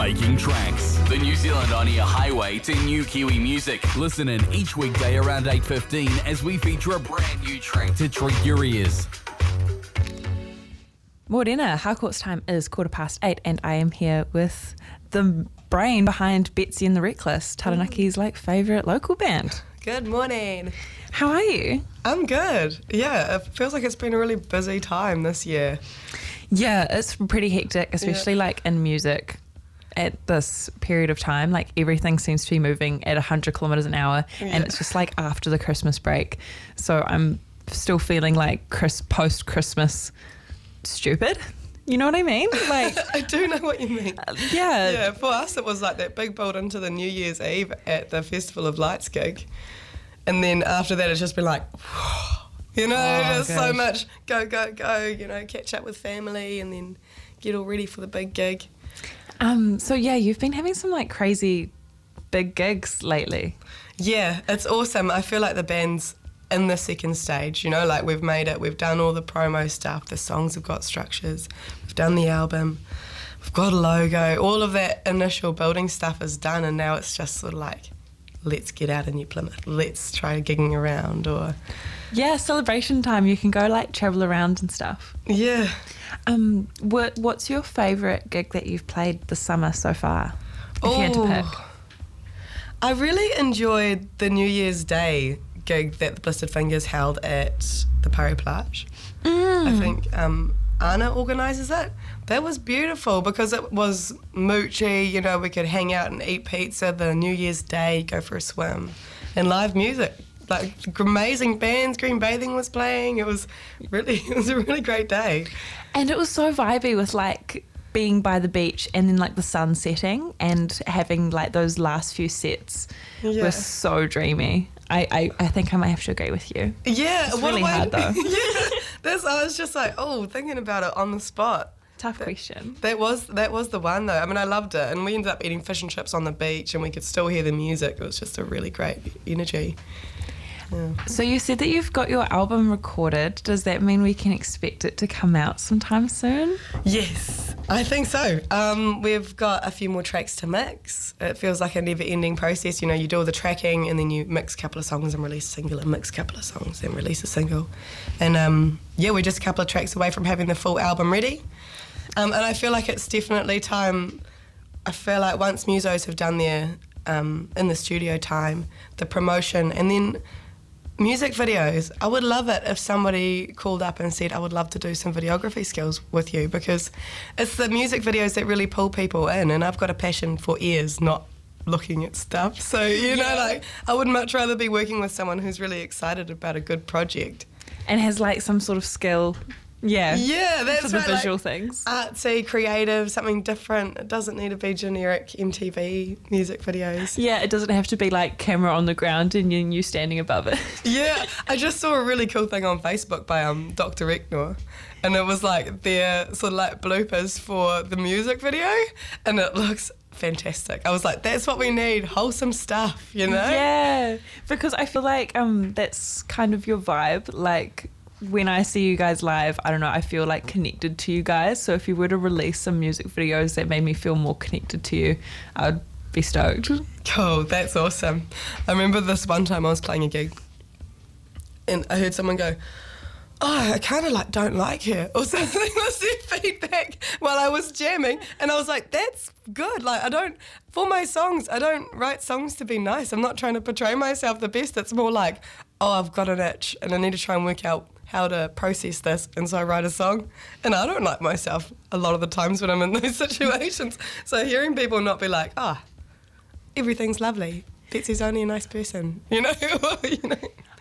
Making tracks. The New Zealand On Air Highway to new Kiwi music. Listen in each weekday around 8.15 as we feature a brand new track to treat your ears. Morena, Harcourt's time is quarter past eight, and I am here with the brain behind Betsy and the Reckless, Taranaki's like favourite local band. Good morning. How are you? I'm good. Yeah, it feels like it's been a really busy time this year. Yeah, it's pretty hectic, especially like in music at this period of time. Like everything seems to be moving at 100 kilometers an hour, Yeah. and it's just like after the Christmas break. So I'm still feeling like Chris post Christmas stupid. You know what I mean? Like, I do know what you mean. Uh, yeah. Yeah, for us it was like that big build into the New Year's Eve at the Festival of Lights gig. And then after that it's just been like, you know, Oh, just so much go, go, go, you know, catch up with family and then get all ready for the big gig. Um. So yeah, you've been having some like crazy big gigs lately. Yeah, it's awesome. I feel like the band's in the second stage, you know, like we've made it, we've done all the promo stuff, the songs have got structures, we've done the album, we've got a logo, all of that initial building stuff is done, and now it's just sort of like, let's get out of New Plymouth, let's try gigging around, or Yeah, celebration time. You can go like travel around and stuff. yeah. Um, what what's your favourite gig that you've played this summer so far? If you had to pick. I really enjoyed the New Year's Day gig that the Blistered Fingers held at the Paris Plage. I think um, Anna organises it. That was beautiful because it was moochy, you know, we could hang out and eat pizza the New Year's Day, go for a swim, and live music. Like amazing bands, Green Bathing was playing. It was really, it was a really great day. And it was so vibey with like being by the beach and then like the sun setting and having like those last few sets Yeah. were so dreamy. I, I, I think I might have to agree with you. Yeah, It's really hard, though. yeah, that's. I was just like, oh, thinking about it on the spot. Tough question. That was that was the one though. I mean, I loved it, and we ended up eating fish and chips on the beach, and we could still hear the music. It was just a really great energy. Yeah. So you said that you've got your album recorded. Does that mean we can expect it to come out sometime soon? Yes, I think so. Um, we've got a few more tracks to mix. It feels like a never-ending process. You know, you do all the tracking, and then you mix a couple of songs and release a single, and mix a couple of songs and release a single. And um, yeah, we're just a couple of tracks away from having the full album ready. Um, and I feel like it's definitely time. I feel like once musos have done their um, in the studio time, the promotion, and then music videos. I would love it if somebody called up and said, I would love to do some videography skills with you because it's the music videos that really pull people in, and I've got a passion for ears, not looking at stuff. So, you know, like, I would much rather be working with someone who's really excited about a good project. And has like some sort of skill. Yeah. Yeah, that's for the right, like- visual things. Artsy, creative, something different. It doesn't need to be generic MTV music videos. Yeah, it doesn't have to be like camera on the ground and you, you standing above it. Yeah, I just saw a really cool thing on Facebook by um, Dr. Eknor, and it was like their sort of like bloopers for the music video, and it looks fantastic. I was like, that's what we need, wholesome stuff, you know? Yeah, because I feel like um that's kind of your vibe. Like when I see you guys live, I don't know, I feel like connected to you guys. So if you were to release some music videos that made me feel more connected to you, I would be stoked. Cool, that's awesome. I remember this one time I was playing a gig, and I heard someone go, oh, I kind of like don't like her or something was their feedback while I was jamming. And I was like, that's good. Like, I don't, for my songs, I don't write songs to be nice. I'm not trying to portray myself the best. It's more like, oh, I've got an itch and I need to try and work out how to process this. And so I write a song. And I don't like myself a lot of the times when I'm in those situations. So hearing people not be like, ah, everything's lovely. Betsy's only a nice person, you know? you know?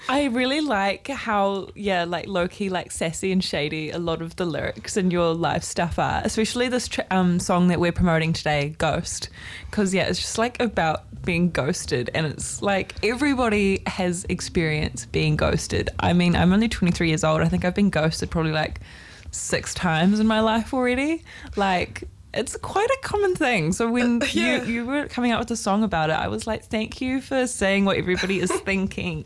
I really like how, yeah, like low key, like sassy and shady, a lot of the lyrics in your live stuff are, especially this tr- um, song that we're promoting today, Ghost. Because, yeah, it's just like about being ghosted, and it's like everybody has experienced being ghosted. I mean, I'm only 23 years old. I think I've been ghosted probably like six times in my life already. Like, it's quite a common thing. So when uh, yeah. you, you were coming out with a song about it, I was like, thank you for saying what everybody is thinking.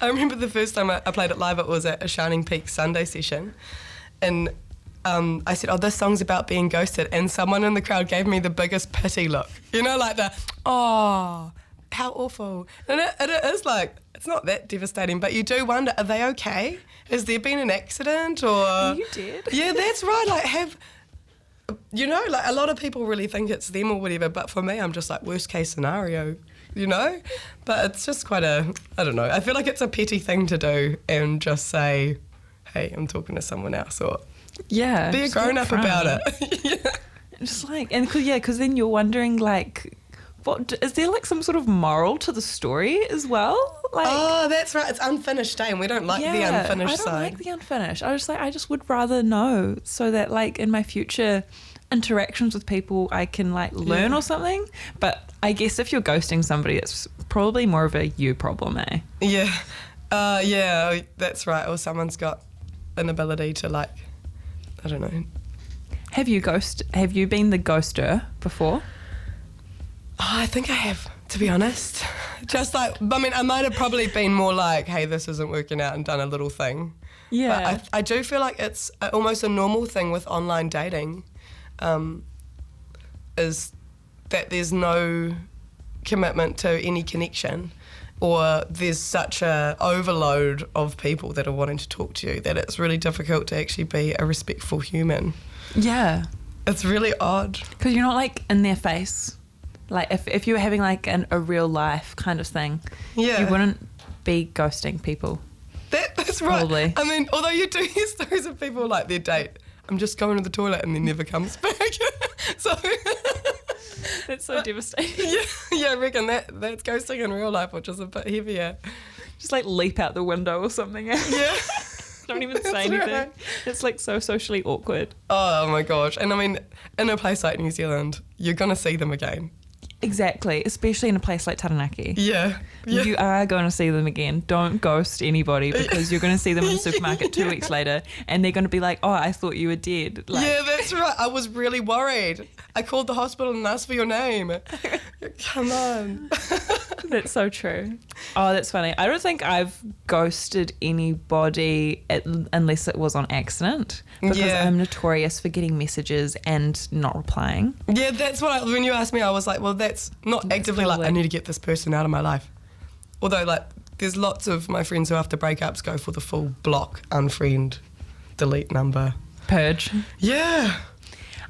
I remember the first time I, I played it live, it was at a Shining Peak Sunday session. And um, I said, "Oh, this song's about being ghosted," and someone in the crowd gave me the biggest pity look. You know, like the oh, how awful. And it, it is like it's not that devastating, but you do wonder, are they okay? Has there been an accident or? You did. Yeah, that's right. Like have. You know, like a lot of people really think it's them or whatever, but for me, I'm just like worst case scenario, you know? But it's just quite a, I don't know, I feel like it's a petty thing to do and just say, hey, I'm talking to someone else or Yeah. be a grown up about it. yeah. Just like, and cause, yeah, because then you're wondering, like, what is there like some sort of moral to the story as well? Like, Oh, that's right. It's unfinished day, and we don't like the yeah, unfinished I don't side. like the unfinished. I just like, I just would rather know so that like in my future interactions with people, I can like learn Yeah. or something. But I guess if you're ghosting somebody, it's probably more of a you problem, eh? yeah, uh, yeah, that's right. Or someone's got an ability to like, I don't know. Have you ghost? Have you been the ghoster before? Oh, I think I have, to be honest. Just like, I mean, I might have probably been more like, hey, this isn't working out, and done a little thing. Yeah. But I, I do feel like it's almost a normal thing with online dating, um, is that there's no commitment to any connection, or there's such a overload of people that are wanting to talk to you that it's really difficult to actually be a respectful human. yeah. It's really odd. Because you're not like in their face. Like if, if you were having like an, a real life kind of thing, Yeah. you wouldn't be ghosting people. That, that's right. Probably. I mean, although you do hear stories of people like their date, I'm just going to the toilet and then never comes back. so That's so devastating. yeah, yeah, I reckon that that's ghosting in real life, which is a bit heavier. Just like leap out the window or something. Yeah. Don't even say anything. right. It's like so socially awkward. Oh my gosh. And I mean, in a place like New Zealand, you're gonna see them again. Exactly, especially in a place like Taranaki. Yeah. Yeah. You are going to see them again. Don't ghost anybody because you're going to see them in the supermarket two weeks later and they're going to be like, oh, I thought you were dead. Like, yeah, that's right. I was really worried. I called the hospital and asked for your name. Come on. That's so true. Oh, that's funny. I don't think I've ghosted anybody at, unless it was on accident because Yeah. I'm notorious for getting messages and not replying. Yeah, that's what I, when you asked me, I was like, well, that's not That's actively like, I need to get this person out of my life. Although, like, there's lots of my friends who, after breakups, go for the full block, unfriend, delete number. Purge. Yeah.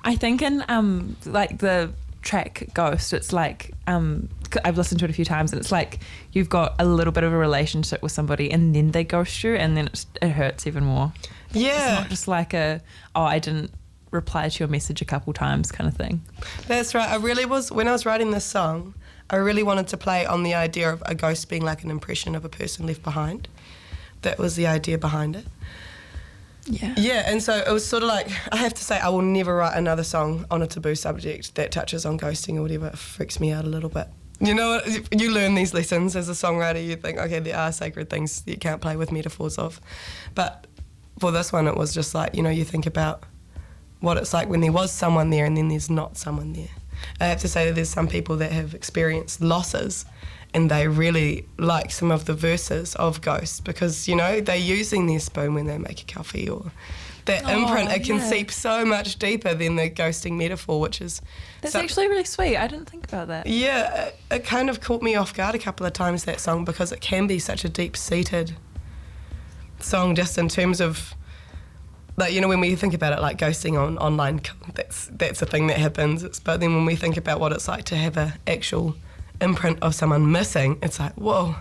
I think in um like the track Ghost, it's like um I've listened to it a few times and it's like you've got a little bit of a relationship with somebody and then they ghost you and then it's, it hurts even more. Yeah, it's not just like a oh I didn't reply to your message a couple times kind of thing. That's right. I really was, when I was writing this song, I really wanted to play on the idea of a ghost being like an impression of a person left behind. That was the idea behind it. Yeah. Yeah, and so it was sort of like I have to say I will never write another song on a taboo subject that touches on ghosting or whatever. It freaks me out a little bit. You know, what? you learn these lessons as a songwriter. You think, okay, there are sacred things you can't play with metaphors of, but for this one, it was just like you know, you think about what it's like when there was someone there and then there's not someone there. I have to say that there's some people that have experienced losses and they really like some of the verses of Ghost because, you know, they're using their spoon when they make a coffee or that Oh, imprint. It can yeah. seep so much deeper than the ghosting metaphor, which is. That's so- actually really sweet. I didn't think about that. Yeah, it, it kind of caught me off guard a couple of times, that song, because it can be such a deep seated song just in terms of like you know when we think about it like ghosting on online that's that's a thing that happens it's, but then when we think about what it's like to have an actual imprint of someone missing it's like whoa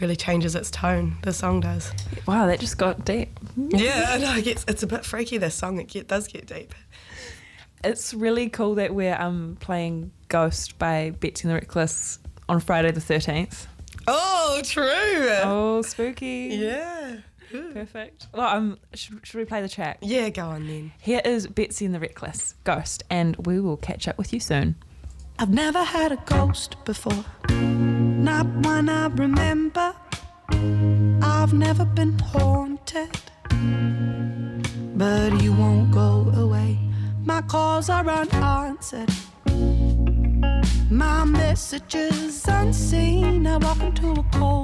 really changes its tone the song does Wow, that just got deep. yeah I know it gets, it's a bit freaky this song it get, does get deep It's really cool that we're um playing Ghost by Betsy and the Reckless on Friday the 13th. oh true Oh, spooky. yeah Perfect. Well, um, should, should we play the track? yeah go on then Here is Betsy and the Reckless, Ghost, and we will catch up with you soon. I've never had a ghost before, not one I remember. I've never been haunted, but you won't go away. My calls are unanswered, my messages unseen. I walk into a cold room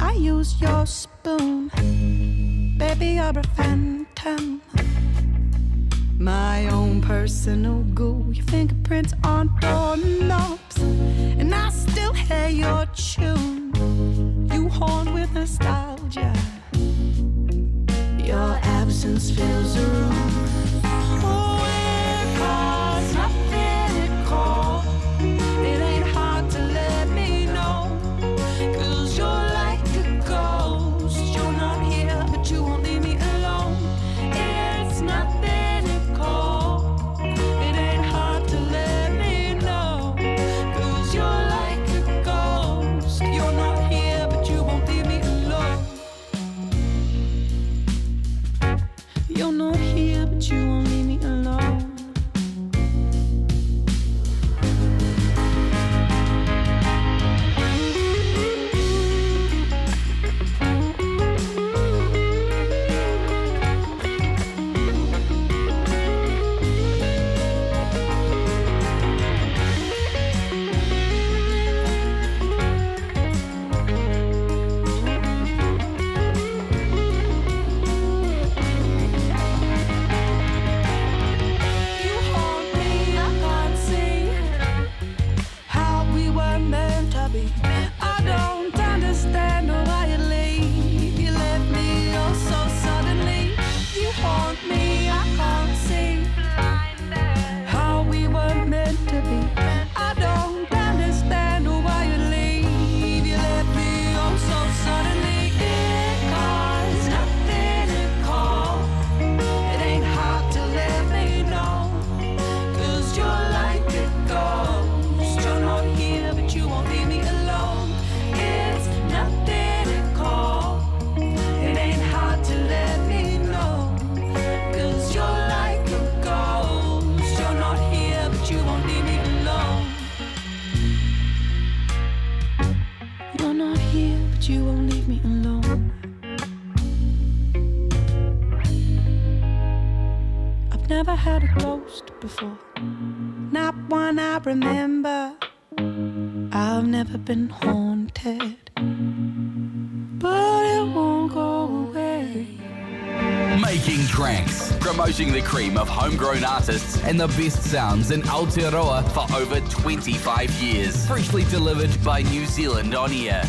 I use your spoon. Baby, you're a phantom. My own personal goo. Your fingerprints on doorknobs. And I still hear your tune. You haunt with nostalgia. Your absence fills the room. remember I've never been haunted, but it won't go away. Making tracks, promoting the cream of homegrown artists and the best sounds in Aotearoa for over 25 years. Freshly delivered by New Zealand on air.